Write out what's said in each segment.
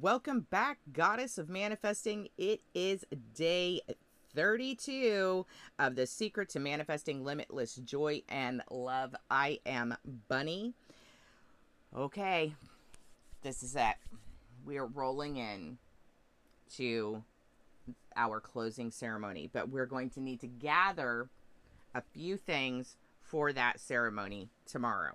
welcome back, Goddess of Manifesting. It is day 32 of The Secret to Manifesting Limitless Joy and Love. I am Bunny. Okay, this is it. We are rolling in to our closing ceremony, but we're going to need to gather a few things for that ceremony tomorrow.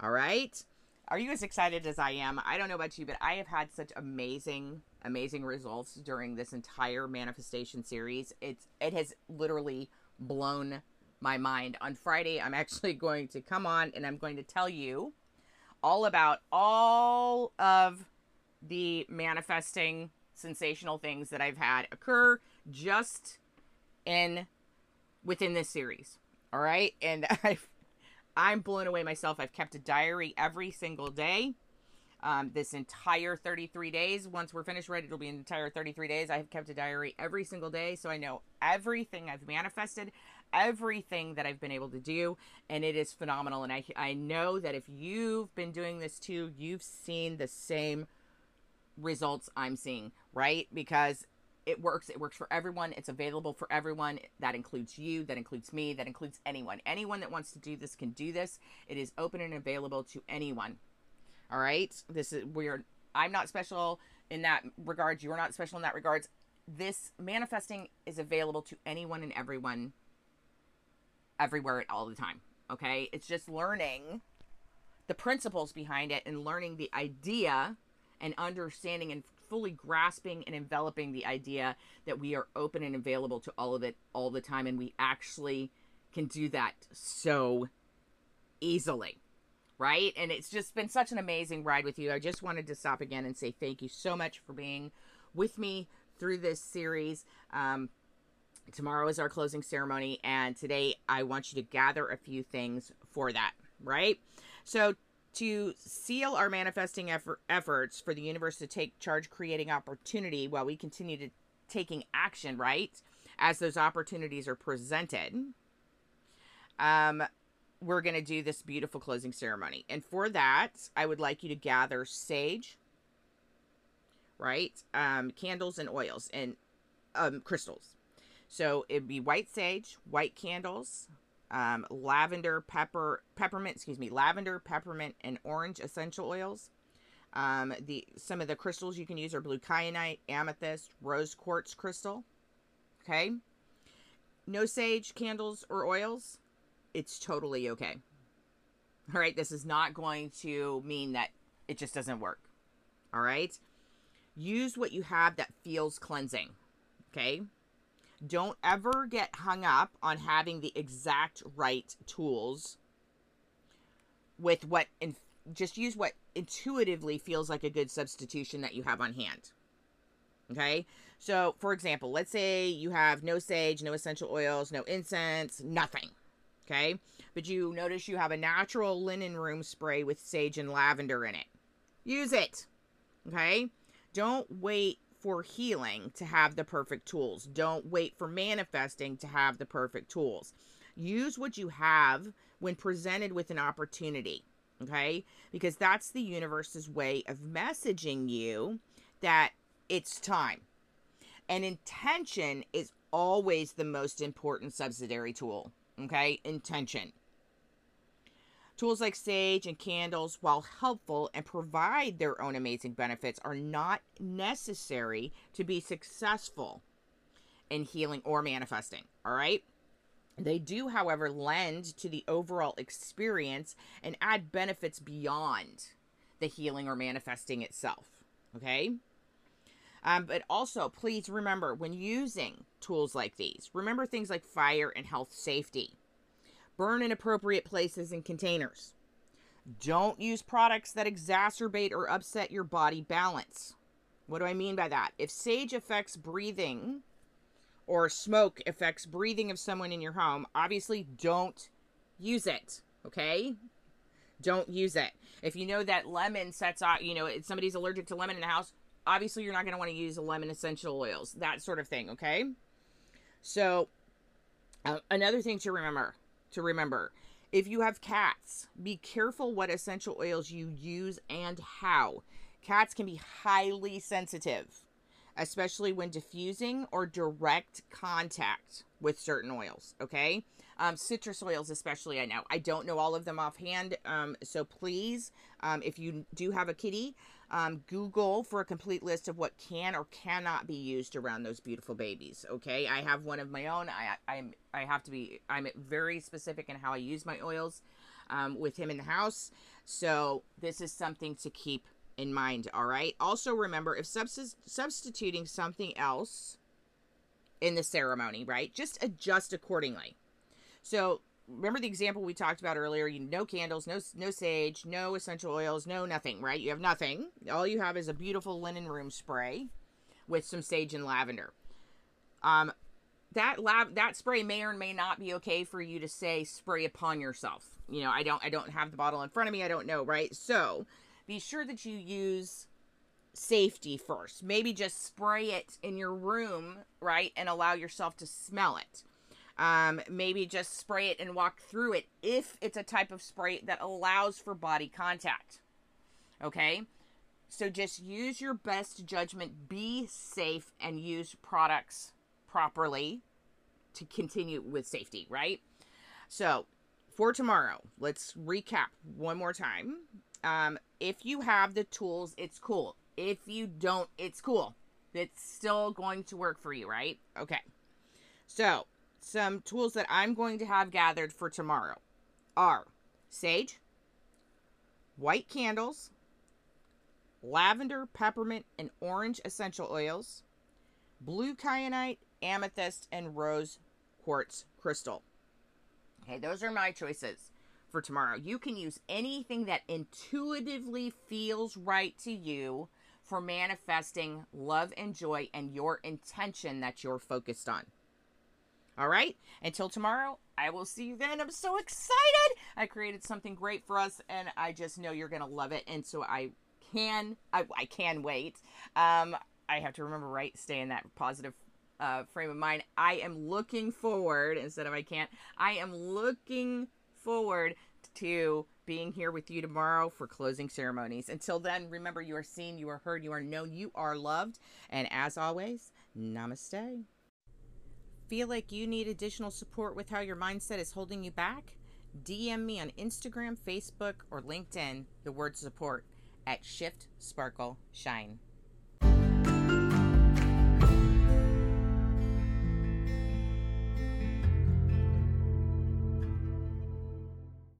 All right? Are you as excited as I am? I don't know about you, but I have had such amazing, amazing results during this entire manifestation series. It's it has literally blown my mind. On Friday, I'm actually going to come on and I'm going to tell you all about all of the manifesting sensational things that I've had occur just in within this series. All right? And I've I'm blown away myself. I've kept a diary every single day. Um, this entire 33 days. Once we're finished, right, it'll be an entire 33 days. I have kept a diary every single day, so I know everything I've manifested, everything that I've been able to do, and it is phenomenal. And I I know that if you've been doing this too, you've seen the same results I'm seeing, right? Because it works. It works for everyone. It's available for everyone. That includes you. That includes me. That includes anyone. Anyone that wants to do this can do this. It is open and available to anyone. All right. This is we're. I'm not special in that regard. You're not special in that regards. This manifesting is available to anyone and everyone, everywhere, all the time. Okay. It's just learning the principles behind it and learning the idea and understanding and fully grasping and enveloping the idea that we are open and available to all of it all the time and we actually can do that so easily right? And it's just been such an amazing ride with you. I just wanted to stop again and say thank you so much for being with me through this series. Um, tomorrow is our closing ceremony and today i want you to gather a few things for that right? So to seal our manifesting effort, efforts for the universe to take charge creating opportunity while we continue to taking action right? As those opportunities are presented. Um we're going to do this beautiful closing ceremony. And for that i would like you to gather sage right? Um candles and oils and um crystals. So it'd be white sage white candles um, lavender, pepper, peppermint, excuse me, lavender, peppermint, and orange essential oils. Um, the some of the crystals you can use are blue kyanite, amethyst, rose quartz crystal. Okay. No sage candles or oils. It's totally okay. All right. This is not going to mean that it just doesn't work. All right. Use what you have that feels cleansing. Okay. Don't ever get hung up on having the exact right tools with what and just use what intuitively feels like a good substitution that you have on hand. Okay? So, for example, let's say you have no sage, no essential oils, no incense, nothing. Okay? But you notice you have a natural linen room spray with sage and lavender in it. Use it. Okay? Don't wait for healing to have the perfect tools. Don't wait for manifesting to have the perfect tools. Use what you have when presented with an opportunity, okay? Because that's the universe's way of messaging you that it's time. And intention is always the most important subsidiary tool, okay? Intention. Tools like sage and candles, while helpful and provide their own amazing benefits, are not necessary to be successful in healing or manifesting. All right? They do, however, lend to the overall experience and add benefits beyond the healing or manifesting itself. Okay? Um, but also, please remember when using tools like these, remember things like fire and health safety. Burn in appropriate places and containers. Don't use products that exacerbate or upset your body balance. What do I mean by that? If sage affects breathing or smoke affects breathing of someone in your home, obviously don't use it, okay? Don't use it. If you know that lemon sets off, you know, if somebody's allergic to lemon in the house, obviously you're not going to want to use lemon essential oils, that sort of thing, okay? So, uh, another thing to remember to remember. If you have cats, be careful what essential oils you use and how. Cats can be highly sensitive, especially when diffusing or direct contact with certain oils. Okay. Um, citrus oils, especially, I know. I don't know all of them offhand. Um, so please, um, if you do have a kitty, um, Google for a complete list of what can or cannot be used around those beautiful babies. Okay. I have one of my own. I, I'm, I have to be, I'm very specific in how I use my oils um, with him in the house. So this is something to keep in mind. All right. Also remember if substituting something else in the ceremony, right? Just adjust accordingly. So remember the example we talked about earlier? You no candles no no sage no essential oils no nothing right? You have nothing. All you have is a beautiful linen room spray with some sage and lavender. Um that lab that spray may or may not be okay for you to say spray upon yourself. You know i don't i don't have the bottle in front of me i don't know right? So be sure that you use safety first. Maybe just spray it in your room right and allow yourself to smell it um, maybe just spray it and walk through it if it's a type of spray that allows for body contact. Okay? So just use your best judgment, be safe, and use products properly to continue with safety, right? So for tomorrow, let's recap one more time. Um, if you have the tools, it's cool. If you don't, it's cool. It's still going to work for you, right? Okay. So some tools that I'm going to have gathered for tomorrow are sage, white candles, lavender, peppermint, and orange essential oils, blue kyanite, amethyst, and rose quartz crystal. Okay, those are my choices for tomorrow. You can use anything that intuitively feels right to you for manifesting love and joy and your intention that you're focused on. All right. Until tomorrow, I will see you then. I'm so excited. I created something great for us, and I just know you're gonna love it. And so I can, I, I can wait. Um, I have to remember, right? Stay in that positive uh, frame of mind. I am looking forward instead of I can't. I am looking forward to being here with you tomorrow for closing ceremonies. Until then, remember you are seen, you are heard, you are known, you are loved. And as always, namaste. Feel like you need additional support with how your mindset is holding you back? DM me on Instagram, Facebook, or LinkedIn the word support at Shift Sparkle Shine.